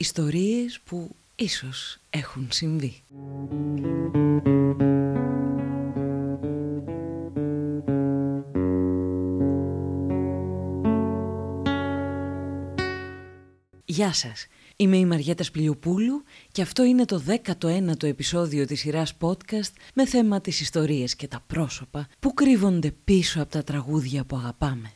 Ιστορίες που ίσως έχουν συμβεί. Γεια σας, είμαι η Μαριέτα Σπλιοπούλου και αυτό είναι το 19ο επεισόδιο της σειράς podcast με θέμα τις ιστορίες και τα πρόσωπα που κρύβονται πίσω από τα τραγούδια που αγαπάμε.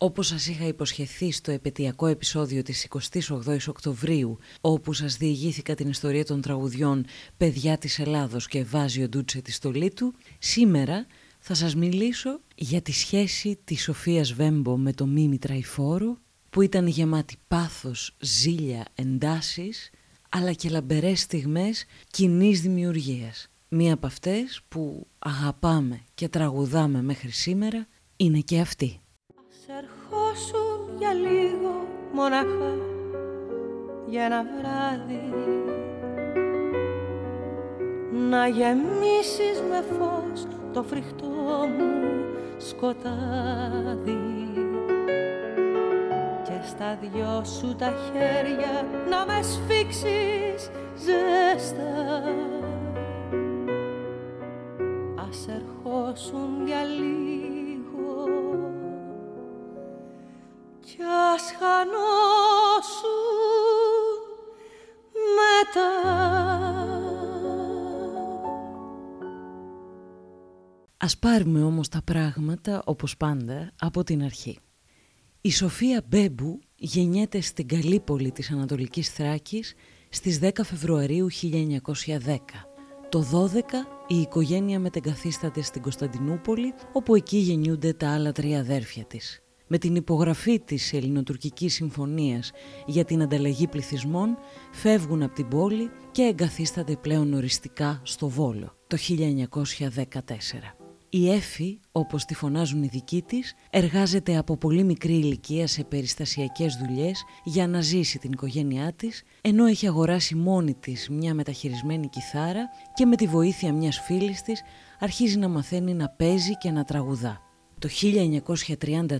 Όπως σας είχα υποσχεθεί στο επαιτειακό επεισόδιο της 28ης Οκτωβρίου, όπου σας διηγήθηκα την ιστορία των τραγουδιών «Παιδιά της Ελλάδος» και «Βάζει ο Ντούτσε τη στολή του», σήμερα θα σας μιλήσω για τη σχέση της Σοφίας Βέμπο με το Μίμη Τραϊφόρο, που ήταν γεμάτη πάθος, ζήλια, εντάσεις, αλλά και λαμπερές στιγμές κοινής δημιουργίας. Μία από αυτές που αγαπάμε και τραγουδάμε μέχρι σήμερα είναι και αυτή ερχόσουν για λίγο μοναχά για ένα βράδυ. Να γεμίσεις με φως το φρικτό μου σκοτάδι. Και στα δυο σου τα χέρια να με σφίξεις ζέστα. Ας ερχόσουν για λίγο Ας πάρουμε όμως τα πράγματα, όπως πάντα, από την αρχή. Η Σοφία Μπέμπου γεννιέται στην Καλύπολη της Ανατολικής Θράκης στις 10 Φεβρουαρίου 1910. Το 12 η οικογένεια μετεγκαθίσταται στην Κωνσταντινούπολη, όπου εκεί γεννιούνται τα άλλα τρία αδέρφια της με την υπογραφή της Ελληνοτουρκικής Συμφωνίας για την ανταλλαγή πληθυσμών φεύγουν από την πόλη και εγκαθίστανται πλέον οριστικά στο Βόλο το 1914. Η Έφη, όπως τη φωνάζουν οι δικοί της, εργάζεται από πολύ μικρή ηλικία σε περιστασιακές δουλειές για να ζήσει την οικογένειά της, ενώ έχει αγοράσει μόνη της μια μεταχειρισμένη κιθάρα και με τη βοήθεια μιας φίλης της αρχίζει να μαθαίνει να παίζει και να τραγουδά. Το 1933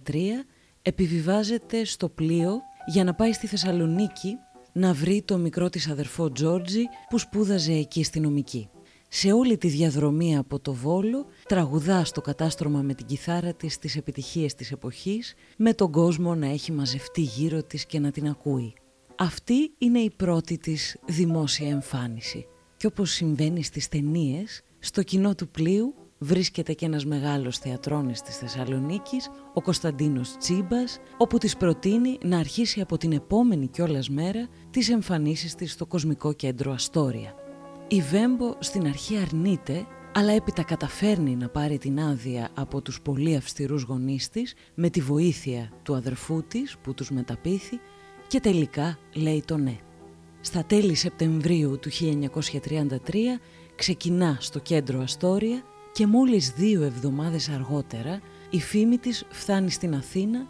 επιβιβάζεται στο πλοίο για να πάει στη Θεσσαλονίκη να βρει το μικρό της αδερφό Τζόρτζι που σπούδαζε εκεί στη νομική. Σε όλη τη διαδρομή από το Βόλο τραγουδά στο κατάστρωμα με την κιθάρα της τις επιτυχίες της εποχής με τον κόσμο να έχει μαζευτεί γύρω της και να την ακούει. Αυτή είναι η πρώτη της δημόσια εμφάνιση και όπως συμβαίνει στις ταινίες, στο κοινό του πλοίου βρίσκεται και ένας μεγάλος θεατρώνης της Θεσσαλονίκης, ο Κωνσταντίνος Τσίμπας, όπου της προτείνει να αρχίσει από την επόμενη κιόλας μέρα τις εμφανίσεις της στο Κοσμικό Κέντρο Αστόρια. Η Βέμπο στην αρχή αρνείται, αλλά έπειτα καταφέρνει να πάρει την άδεια από τους πολύ αυστηρούς γονείς της με τη βοήθεια του αδερφού της που τους μεταπίθη και τελικά λέει το ναι. Στα τέλη Σεπτεμβρίου του 1933 ξεκινά στο κέντρο Αστόρια και μόλις δύο εβδομάδες αργότερα η φήμη της φτάνει στην Αθήνα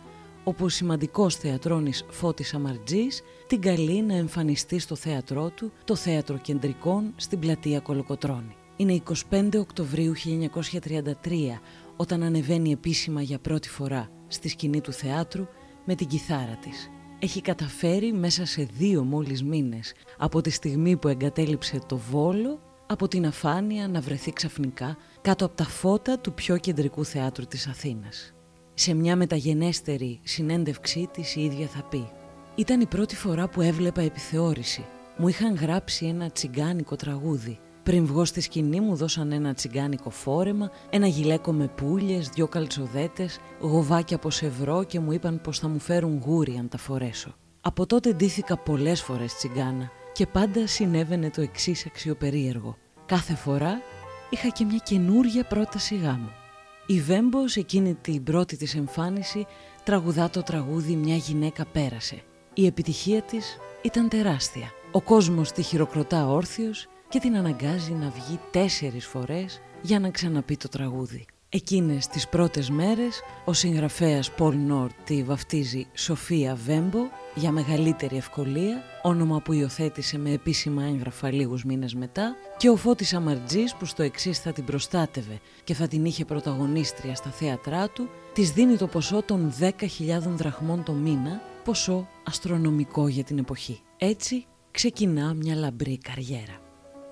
όπου ο σημαντικός θεατρώνης Φώτης Αμαρτζής την καλεί να εμφανιστεί στο θέατρό του, το Θέατρο Κεντρικών, στην πλατεία Κολοκοτρώνη. Είναι 25 Οκτωβρίου 1933 όταν ανεβαίνει επίσημα για πρώτη φορά στη σκηνή του θεάτρου με την κιθάρα της. Έχει καταφέρει μέσα σε δύο μόλις μήνες από τη στιγμή που εγκατέλειψε το Βόλο από την αφάνεια να βρεθεί ξαφνικά κάτω από τα φώτα του πιο κεντρικού θεάτρου της Αθήνας. Σε μια μεταγενέστερη συνέντευξή της η ίδια θα πει «Ήταν η πρώτη φορά που έβλεπα επιθεώρηση. Μου είχαν γράψει ένα τσιγκάνικο τραγούδι. Πριν βγω στη σκηνή μου δώσαν ένα τσιγκάνικο φόρεμα, ένα γυλαίκο με πουλιες, δυο καλτσοδέτες, γοβάκια από σευρό και μου είπαν πως θα μου φέρουν γούρι αν τα φορέσω. Από τότε ντύθηκα πολλές φορές τσιγκάνα και πάντα συνέβαινε το εξής αξιοπερίεργο. Κάθε φορά είχα και μια καινούρια πρόταση γάμου. Η Βέμπος εκείνη την πρώτη της εμφάνιση τραγουδά το τραγούδι «Μια γυναίκα πέρασε». Η επιτυχία της ήταν τεράστια. Ο κόσμος τη χειροκροτά όρθιος και την αναγκάζει να βγει τέσσερις φορές για να ξαναπεί το τραγούδι. Εκείνες τις πρώτες μέρες ο συγγραφέας Πολ Νόρ τη βαφτίζει Σοφία Βέμπο για μεγαλύτερη ευκολία, όνομα που υιοθέτησε με επίσημα έγγραφα λίγους μήνες μετά και ο Φώτης Αμαρτζής που στο εξής θα την προστάτευε και θα την είχε πρωταγωνίστρια στα θέατρά του, της δίνει το ποσό των 10.000 δραχμών το μήνα, ποσό αστρονομικό για την εποχή. Έτσι ξεκινά μια λαμπρή καριέρα.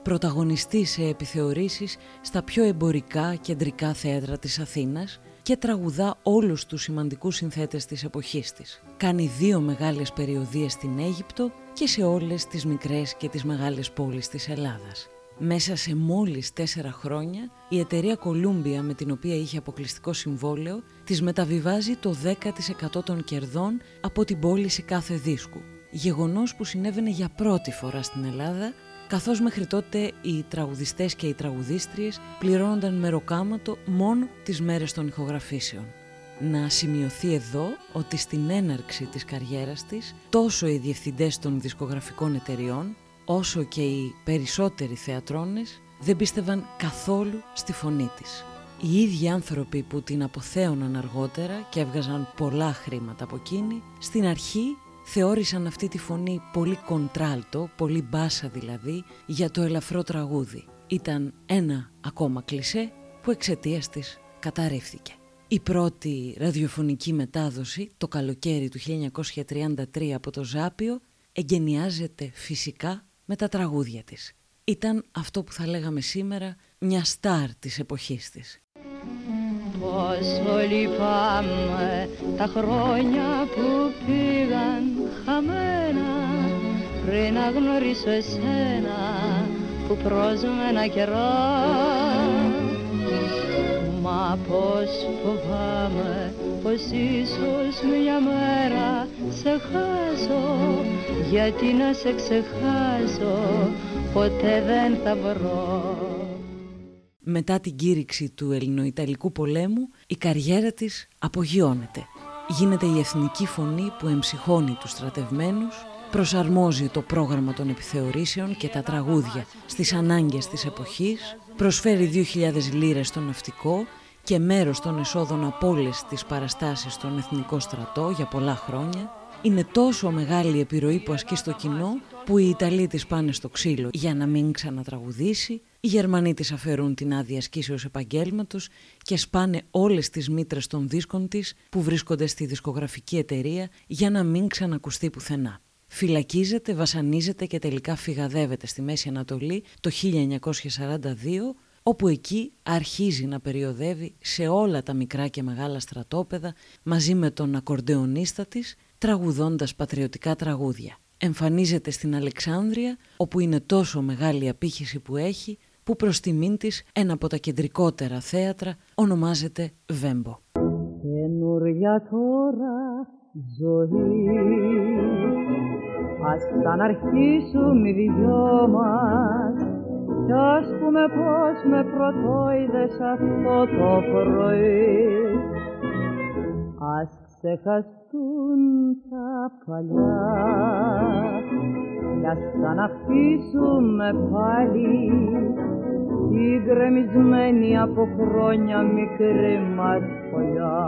Πρωταγωνιστή σε επιθεωρήσεις στα πιο εμπορικά κεντρικά θέατρα της Αθήνας και τραγουδά όλους τους σημαντικούς συνθέτες της εποχής της. Κάνει δύο μεγάλες περιοδίες στην Αίγυπτο και σε όλες τις μικρές και τις μεγάλες πόλεις της Ελλάδας. Μέσα σε μόλις τέσσερα χρόνια, η εταιρεία Columbia με την οποία είχε αποκλειστικό συμβόλαιο της μεταβιβάζει το 10% των κερδών από την πώληση κάθε δίσκου. Γεγονός που συνέβαινε για πρώτη φορά στην Ελλάδα καθώς μέχρι τότε οι τραγουδιστές και οι τραγουδίστριες πληρώνονταν μεροκάματο μόνο τις μέρες των ηχογραφήσεων. Να σημειωθεί εδώ ότι στην έναρξη της καριέρας της τόσο οι διευθυντές των δισκογραφικών εταιριών όσο και οι περισσότεροι θεατρώνες δεν πίστευαν καθόλου στη φωνή της. Οι ίδιοι άνθρωποι που την αποθέωναν αργότερα και έβγαζαν πολλά χρήματα από εκείνη, στην αρχή θεώρησαν αυτή τη φωνή πολύ κοντράλτο, πολύ μπάσα δηλαδή, για το ελαφρό τραγούδι. Ήταν ένα ακόμα κλισέ που εξαιτίας της καταρρίφθηκε. Η πρώτη ραδιοφωνική μετάδοση, το καλοκαίρι του 1933 από το Ζάπιο, εγκαινιάζεται φυσικά με τα τραγούδια της. Ήταν αυτό που θα λέγαμε σήμερα μια στάρ της εποχής της. Πόσο λυπάμαι τα χρόνια που πήγαν χαμένα πριν να γνωρίσω εσένα που πρόσμενα καιρό Μα πως φοβάμαι πως ίσως μια μέρα σε χάσω γιατί να σε ξεχάσω ποτέ δεν θα βρω μετά την κήρυξη του Ελληνοϊταλικού πολέμου, η καριέρα της απογειώνεται. Γίνεται η εθνική φωνή που εμψυχώνει τους στρατευμένους, προσαρμόζει το πρόγραμμα των επιθεωρήσεων και τα τραγούδια στις ανάγκες της εποχής, προσφέρει 2.000 λίρες στο ναυτικό και μέρος των εσόδων από όλες τις παραστάσεις στον Εθνικό Στρατό για πολλά χρόνια, είναι τόσο μεγάλη η επιρροή που ασκεί στο κοινό που οι Ιταλοί της πάνε στο ξύλο για να μην ξανατραγουδήσει, οι Γερμανοί της αφαιρούν την άδεια ασκήσεως επαγγέλματος και σπάνε όλες τις μήτρες των δίσκων της που βρίσκονται στη δισκογραφική εταιρεία για να μην ξανακουστεί πουθενά. Φυλακίζεται, βασανίζεται και τελικά φυγαδεύεται στη Μέση Ανατολή το 1942 όπου εκεί αρχίζει να περιοδεύει σε όλα τα μικρά και μεγάλα στρατόπεδα μαζί με τον ακορντεονίστα της τραγουδώντας πατριωτικά τραγούδια. Εμφανίζεται στην Αλεξάνδρεια όπου είναι τόσο μεγάλη η απήχηση που έχει που προς τιμήν της ένα από τα κεντρικότερα θέατρα ονομάζεται Βέμπο. Καινούρια τώρα ζωή Ας ξαναρχίσουμε οι δυο μας κι ας πούμε πως με πρωτόιδες αυτό το πρωί Ας ξεχαστούν τα παλιά κι ας ξαναχτίσουμε πάλι την γκρεμισμένη από χρόνια μικρή μας φωλιά.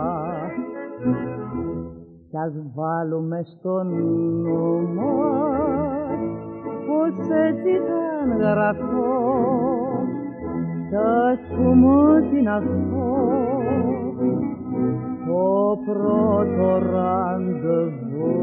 Κι ας βάλουμε στο νου μας πως έτσι ήταν γραφτό κι ας πούμε ότι είναι αυτό το πρώτο ραντεβού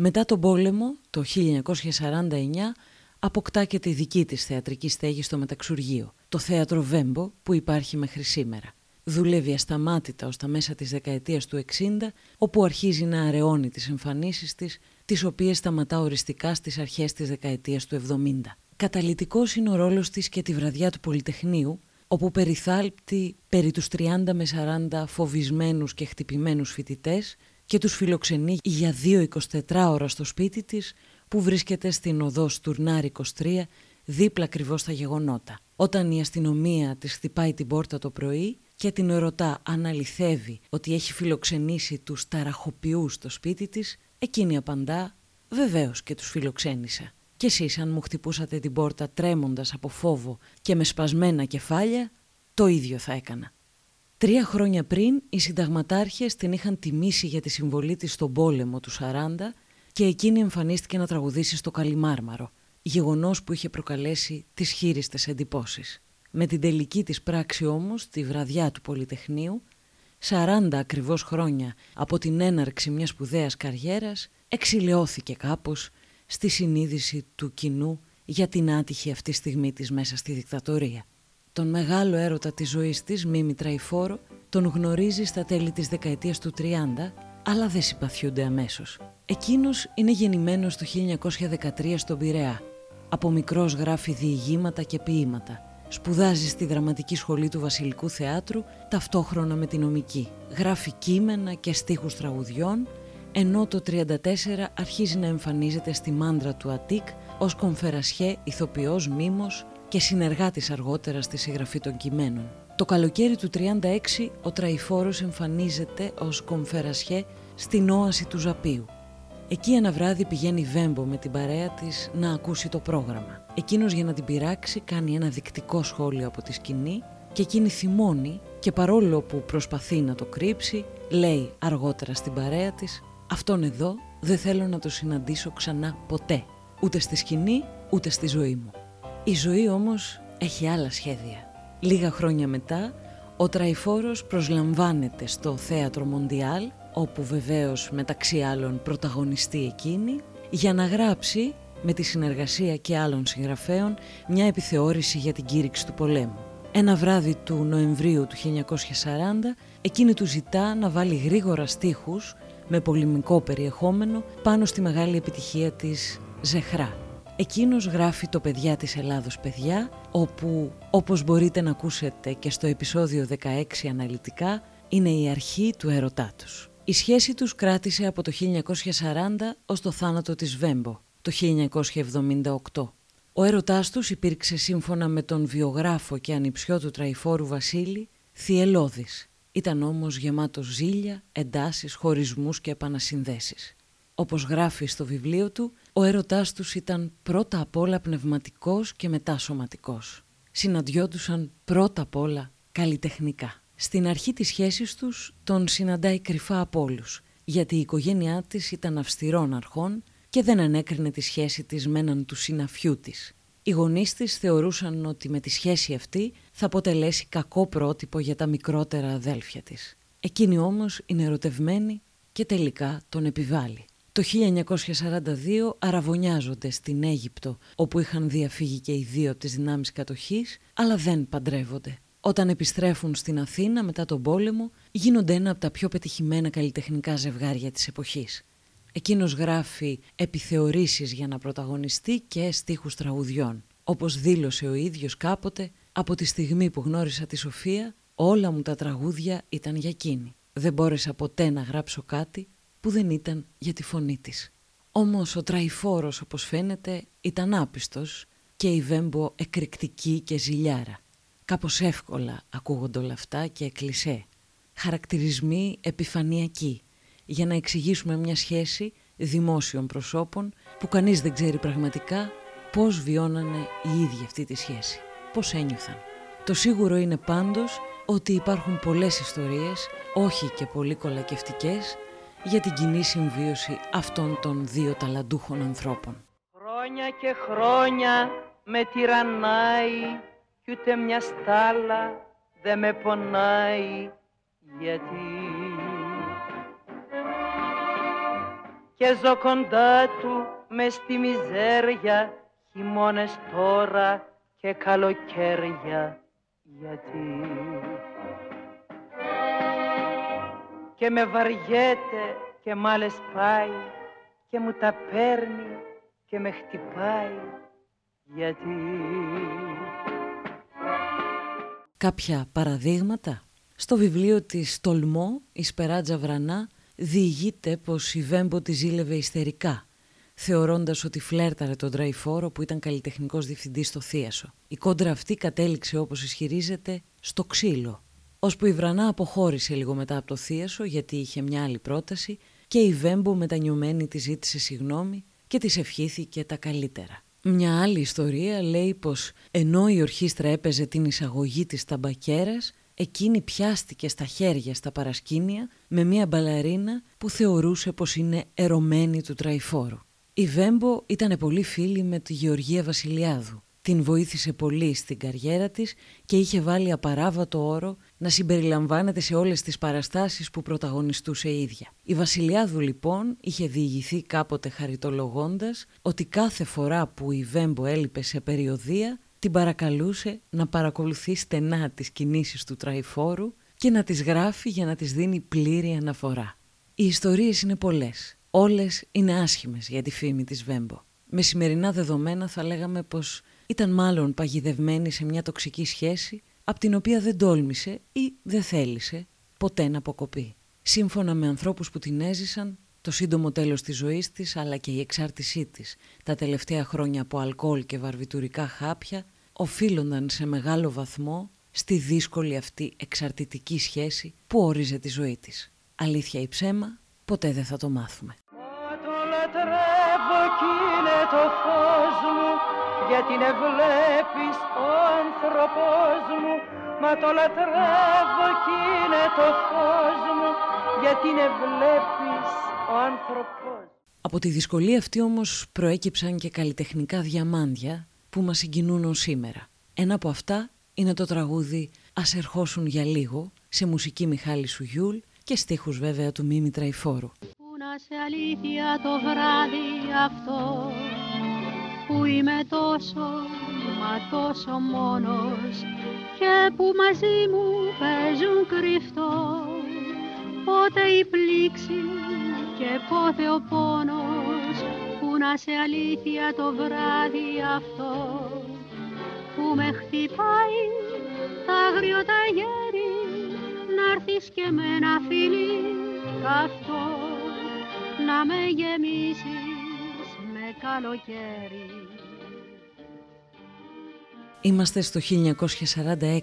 Μετά τον πόλεμο, το 1949, αποκτά και τη δική της θεατρική στέγη στο Μεταξουργείο, το Θέατρο Βέμπο που υπάρχει μέχρι σήμερα. Δουλεύει ασταμάτητα ως τα μέσα της δεκαετίας του 60, όπου αρχίζει να αραιώνει τις εμφανίσεις της, τις οποίες σταματά οριστικά στις αρχές της δεκαετίας του 70. Καταλητικός είναι ο ρόλος της και τη βραδιά του Πολυτεχνείου, όπου περιθάλπτει περί τους 30 με 40 φοβισμένους και χτυπημένους φοιτητές και τους φιλοξενεί για δύο 24 ώρα στο σπίτι της που βρίσκεται στην οδό Στουρνάρη 23 δίπλα ακριβώς στα γεγονότα. Όταν η αστυνομία της χτυπάει την πόρτα το πρωί και την ερωτά αν αληθεύει ότι έχει φιλοξενήσει τους ταραχοποιούς στο σπίτι της, εκείνη απαντά «Βεβαίως και τους φιλοξένησα. Και εσείς αν μου χτυπούσατε την πόρτα τρέμοντας από φόβο και με σπασμένα κεφάλια, το ίδιο θα έκανα». Τρία χρόνια πριν οι συνταγματάρχες την είχαν τιμήσει για τη συμβολή της στον πόλεμο του 40 και εκείνη εμφανίστηκε να τραγουδήσει στο Καλιμάρμαρο, γεγονός που είχε προκαλέσει τις χείριστες εντυπώσεις. Με την τελική της πράξη όμως, τη βραδιά του Πολυτεχνείου, 40 ακριβώς χρόνια από την έναρξη μιας σπουδαίας καριέρας, εξηλαιώθηκε κάπως στη συνείδηση του κοινού για την άτυχη αυτή στιγμή της μέσα στη δικτατορία. Τον μεγάλο έρωτα της ζωής της, Μίμη Τραϊφόρο, τον γνωρίζει στα τέλη της δεκαετίας του 30, αλλά δεν συμπαθιούνται αμέσως. Εκείνος είναι γεννημένος το 1913 στον Πειραιά. Από μικρός γράφει διηγήματα και ποίηματα. Σπουδάζει στη δραματική σχολή του Βασιλικού Θεάτρου ταυτόχρονα με την νομική. Γράφει κείμενα και στίχους τραγουδιών, ενώ το 1934 αρχίζει να εμφανίζεται στη μάντρα του Αττικ ως κομφερασιέ, ηθοποιός, μήμος και συνεργάτης αργότερα στη συγγραφή των κειμένων. Το καλοκαίρι του 1936 ο Τραϊφόρος εμφανίζεται ως κομφερασιέ στην όαση του Ζαπίου. Εκεί ένα βράδυ πηγαίνει Βέμπο με την παρέα της να ακούσει το πρόγραμμα. Εκείνος για να την πειράξει κάνει ένα δεικτικό σχόλιο από τη σκηνή και εκείνη θυμώνει και παρόλο που προσπαθεί να το κρύψει, λέει αργότερα στην παρέα της «Αυτόν εδώ δεν θέλω να το συναντήσω ξανά ποτέ, ούτε στη σκηνή ούτε στη ζωή μου». Η ζωή όμως έχει άλλα σχέδια. Λίγα χρόνια μετά, ο Τραϊφόρος προσλαμβάνεται στο Θέατρο Μοντιάλ, όπου βεβαίως μεταξύ άλλων πρωταγωνιστεί εκείνη, για να γράψει με τη συνεργασία και άλλων συγγραφέων μια επιθεώρηση για την κήρυξη του πολέμου. Ένα βράδυ του Νοεμβρίου του 1940 εκείνη του ζητά να βάλει γρήγορα στίχους με πολεμικό περιεχόμενο πάνω στη μεγάλη επιτυχία της «Ζεχρά». Εκείνος γράφει το «Παιδιά της Ελλάδος παιδιά» όπου όπως μπορείτε να ακούσετε και στο επεισόδιο 16 αναλυτικά είναι η αρχή του ερωτά τους. Η σχέση τους κράτησε από το 1940 ως το θάνατο της Βέμπο το 1978. Ο έρωτάς τους υπήρξε σύμφωνα με τον βιογράφο και ανιψιό του Τραϊφόρου Βασίλη θυελώδης. Ήταν όμως γεμάτος ζήλια, εντάσεις, χωρισμούς και επανασυνδέσεις. Όπως γράφει στο βιβλίο του, ο έρωτάς τους ήταν πρώτα απ' όλα πνευματικός και μετά σωματικός. Συναντιόντουσαν πρώτα απ' όλα καλλιτεχνικά. Στην αρχή της σχέσης τους τον συναντάει κρυφά από όλους, γιατί η οικογένειά της ήταν αυστηρών αρχών και δεν ανέκρινε τη σχέση της με έναν του συναφιού της. Οι γονείς της θεωρούσαν ότι με τη σχέση αυτή θα αποτελέσει κακό πρότυπο για τα μικρότερα αδέλφια της. Εκείνη όμως είναι ερωτευμένη και τελικά τον επιβάλλει. Το 1942 αραβωνιάζονται στην Αίγυπτο όπου είχαν διαφύγει και οι δύο από τις δυνάμεις κατοχής αλλά δεν παντρεύονται. Όταν επιστρέφουν στην Αθήνα μετά τον πόλεμο γίνονται ένα από τα πιο πετυχημένα καλλιτεχνικά ζευγάρια της εποχής. Εκείνος γράφει επιθεωρήσεις για να πρωταγωνιστεί και στίχους τραγουδιών. Όπως δήλωσε ο ίδιος κάποτε, από τη στιγμή που γνώρισα τη Σοφία, όλα μου τα τραγούδια ήταν για εκείνη. Δεν μπόρεσα ποτέ να γράψω κάτι που δεν ήταν για τη φωνή της. Όμως ο Τραϊφόρος, όπως φαίνεται, ήταν άπιστος και η Βέμπο εκρηκτική και ζηλιάρα. Κάπως εύκολα ακούγονται όλα αυτά και κλισέ. Χαρακτηρισμοί επιφανειακοί, για να εξηγήσουμε μια σχέση δημόσιων προσώπων που κανείς δεν ξέρει πραγματικά πώς βιώνανε οι ίδιοι αυτή τη σχέση, πώς ένιωθαν. Το σίγουρο είναι πάντως ότι υπάρχουν πολλές ιστορίες, όχι και πολύ κολακευτικές, για την κοινή συμβίωση αυτών των δύο ταλαντούχων ανθρώπων. Χρόνια και χρόνια με τυραννάει κι ούτε μια στάλα δεν με πονάει γιατί και ζω κοντά του μες στη μιζέρια χειμώνες τώρα και καλοκαίρια γιατί και με βαριέται και μ' άλλες πάει και μου τα παίρνει και με χτυπάει. Γιατί; Κάποια παραδείγματα. Στο βιβλίο της «Τολμό» η Σπεράτζα Βρανά διηγείται πως η Βέμπο τη ζήλευε ιστερικά, θεωρώντας ότι φλέρταρε τον Τραϊφόρο που ήταν καλλιτεχνικός διευθυντής στο Θίασο. Η κόντρα αυτή κατέληξε όπως ισχυρίζεται στο ξύλο, ώσπου η Βρανά αποχώρησε λίγο μετά από το Θίασο γιατί είχε μια άλλη πρόταση και η Βέμπο μετανιωμένη της ζήτησε συγγνώμη και της ευχήθηκε τα καλύτερα. Μια άλλη ιστορία λέει πως ενώ η ορχήστρα έπαιζε την εισαγωγή της ταμπακέρας εκείνη πιάστηκε στα χέρια στα παρασκήνια με μια μπαλαρίνα που θεωρούσε πως είναι ερωμένη του τραϊφόρου. Η Βέμπο ήταν πολύ φίλη με τη Γεωργία Βασιλιάδου, την βοήθησε πολύ στην καριέρα της και είχε βάλει απαράβατο όρο να συμπεριλαμβάνεται σε όλες τις παραστάσεις που πρωταγωνιστούσε η ίδια. Η Βασιλιάδου λοιπόν είχε διηγηθεί κάποτε χαριτολογώντας ότι κάθε φορά που η Βέμπο έλειπε σε περιοδία την παρακαλούσε να παρακολουθεί στενά τις κινήσεις του τραϊφόρου και να τις γράφει για να τις δίνει πλήρη αναφορά. Οι ιστορίες είναι πολλές. Όλες είναι άσχημες για τη φήμη της Βέμπο. Με σημερινά δεδομένα θα λέγαμε πως ήταν μάλλον παγιδευμένη σε μια τοξική σχέση από την οποία δεν τόλμησε ή δεν θέλησε ποτέ να αποκοπεί. Σύμφωνα με ανθρώπους που την έζησαν, το σύντομο τέλος της ζωής της αλλά και η εξάρτησή της τα τελευταία χρόνια από αλκοόλ και βαρβιτουρικά χάπια οφείλονταν σε μεγάλο βαθμό στη δύσκολη αυτή εξαρτητική σχέση που όριζε τη ζωή της. Αλήθεια ή ψέμα, ποτέ δεν θα το μάθουμε. Γιατί με βλέπεις ο άνθρωπός μου μα το λατρεύω κι είναι το φως μου γιατί με βλέπεις ο άνθρωπός Από τη δυσκολία αυτή όμως προέκυψαν και καλλιτεχνικά διαμάντια που μας συγκινούν ως σήμερα. Ένα από αυτά είναι το τραγούδι «Ας ερχόσουν για λίγο» σε μουσική Μιχάλη Σουγιούλ και στίχους βέβαια του Μίμη Τραϊφόρου. Πού να σε αλήθεια το βράδυ αυτό που είμαι τόσο μα τόσο μόνος και που μαζί μου παίζουν κρυφτό. Πότε η πλήξη και πότε ο πόνος που να σε αλήθεια το βράδυ αυτό. Που με χτυπάει τα άγριο τα γέρι να και με ένα φίλι καυτό να με γεμίσεις με καλοκαίρι Είμαστε στο 1946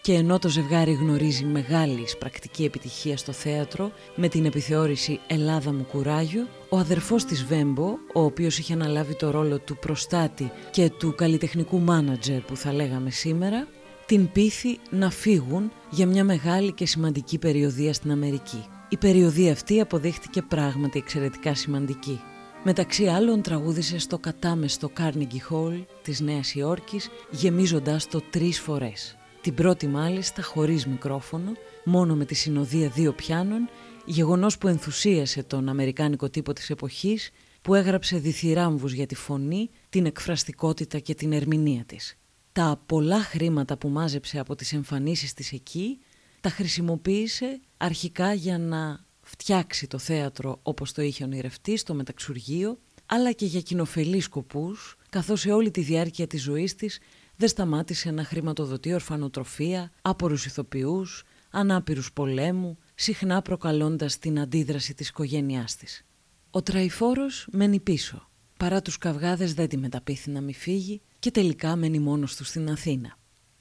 και ενώ το ζευγάρι γνωρίζει μεγάλη πρακτική επιτυχία στο θέατρο με την επιθεώρηση «Ελλάδα μου κουράγιο», ο αδερφός της Βέμπο, ο οποίος είχε αναλάβει το ρόλο του προστάτη και του καλλιτεχνικού μάνατζερ που θα λέγαμε σήμερα, την πείθει να φύγουν για μια μεγάλη και σημαντική περιοδία στην Αμερική. Η περιοδία αυτή αποδείχτηκε πράγματι εξαιρετικά σημαντική. Μεταξύ άλλων τραγούδισε στο κατάμεστο Carnegie Hall της Νέας Υόρκης γεμίζοντας το τρεις φορές. Την πρώτη μάλιστα χωρίς μικρόφωνο, μόνο με τη συνοδεία δύο πιάνων, γεγονός που ενθουσίασε τον αμερικάνικο τύπο της εποχής που έγραψε διθυράμβους για τη φωνή, την εκφραστικότητα και την ερμηνεία της. Τα πολλά χρήματα που μάζεψε από τις εμφανίσεις της εκεί τα χρησιμοποίησε αρχικά για να φτιάξει το θέατρο όπως το είχε ονειρευτεί στο μεταξουργείο, αλλά και για κοινοφελείς σκοπούς, καθώς σε όλη τη διάρκεια της ζωής της δεν σταμάτησε να χρηματοδοτεί ορφανοτροφία, άπορους ηθοποιούς, ανάπηρους πολέμου, συχνά προκαλώντας την αντίδραση της οικογένειάς της. Ο Τραϊφόρος μένει πίσω. Παρά τους καυγάδες δεν τη μεταπίθει να μη φύγει και τελικά μένει μόνος του στην Αθήνα.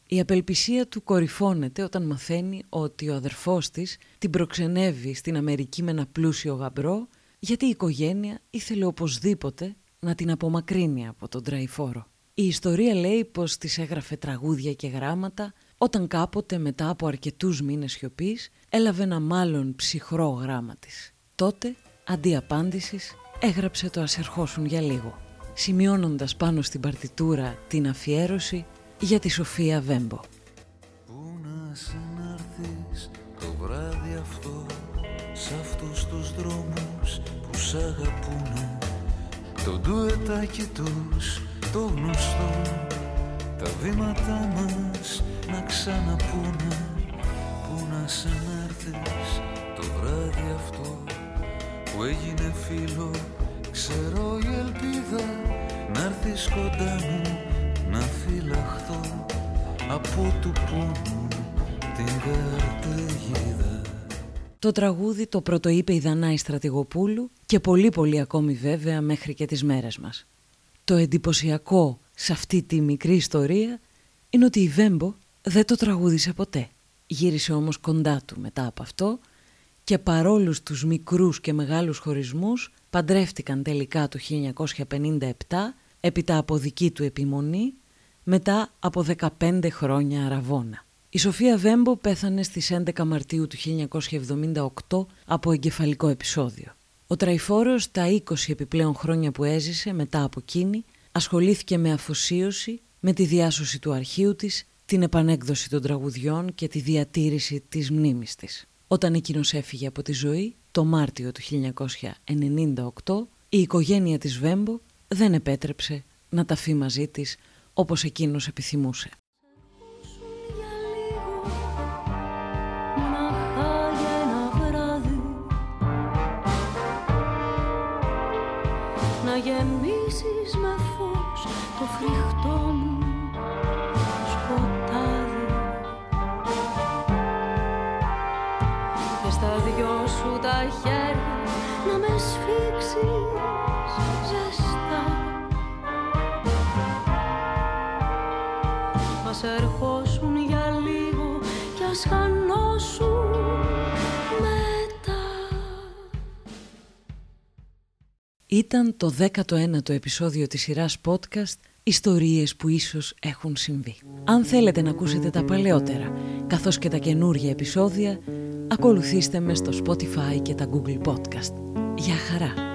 Η απελπισία του κορυφώνεται όταν μαθαίνει ότι ο αδερφός της την προξενεύει στην Αμερική με ένα πλούσιο γαμπρό γιατί η οικογένεια ήθελε οπωσδήποτε να την απομακρύνει από τον τραϊφόρο. Η ιστορία λέει πως της έγραφε τραγούδια και γράμματα όταν κάποτε μετά από αρκετούς μήνες σιωπής έλαβε ένα μάλλον ψυχρό γράμμα της. Τότε, αντί απάντησης, έγραψε το «Ας ερχόσουν για λίγο», σημειώνοντας πάνω στην παρτιτούρα την αφιέρωση για τη Σοφία Βέμπο. Πού να συναρθείς το βράδυ αυτό Σ' αυτούς τους δρόμους που σ' αγαπούνε. Το ντουετάκι τους το γνωστό Τα βήματά μας να ξαναπούνε. Πού να συναρθείς το βράδυ αυτό Που έγινε φίλο Ξέρω η ελπίδα να έρθεις κοντά μου να φυλαχθώ από του πόνου την καταιγίδα. Το τραγούδι το πρωτοείπε η Δανάη Στρατηγοπούλου και πολύ πολύ ακόμη βέβαια μέχρι και τις μέρες μας. Το εντυπωσιακό σε αυτή τη μικρή ιστορία είναι ότι η Βέμπο δεν το τραγούδισε ποτέ. Γύρισε όμως κοντά του μετά από αυτό και παρόλους τους μικρούς και μεγάλους χωρισμούς παντρεύτηκαν τελικά το 1957 έπειτα από δική του επιμονή μετά από 15 χρόνια αραβόνα. Η Σοφία Βέμπο πέθανε στις 11 Μαρτίου του 1978 από εγκεφαλικό επεισόδιο. Ο Τραϊφόρος τα 20 επιπλέον χρόνια που έζησε μετά από εκείνη ασχολήθηκε με αφοσίωση με τη διάσωση του αρχείου της, την επανέκδοση των τραγουδιών και τη διατήρηση της μνήμης της. Όταν εκείνος έφυγε από τη ζωή, το Μάρτιο του 1998, η οικογένεια της Βέμπο δεν επέτρεψε να ταφεί μαζί της όπως εκείνος επιθυμούσε. Να γεμίσεις με φως το φρικτό μου σκοτάδι Και στα δυο σου τα χέρια να με σφίξεις ζεστά Μας ερχόσουν για λίγο κι ας χανώσουν μετά Ήταν το 19ο επεισόδιο της σειράς podcast «Ιστορίες που ίσως έχουν συμβεί». Αν θέλετε να ακούσετε τα παλαιότερα, καθώς και τα καινούργια επεισόδια, ακολουθήστε με στο Spotify και τα Google Podcast. Γεια χαρά!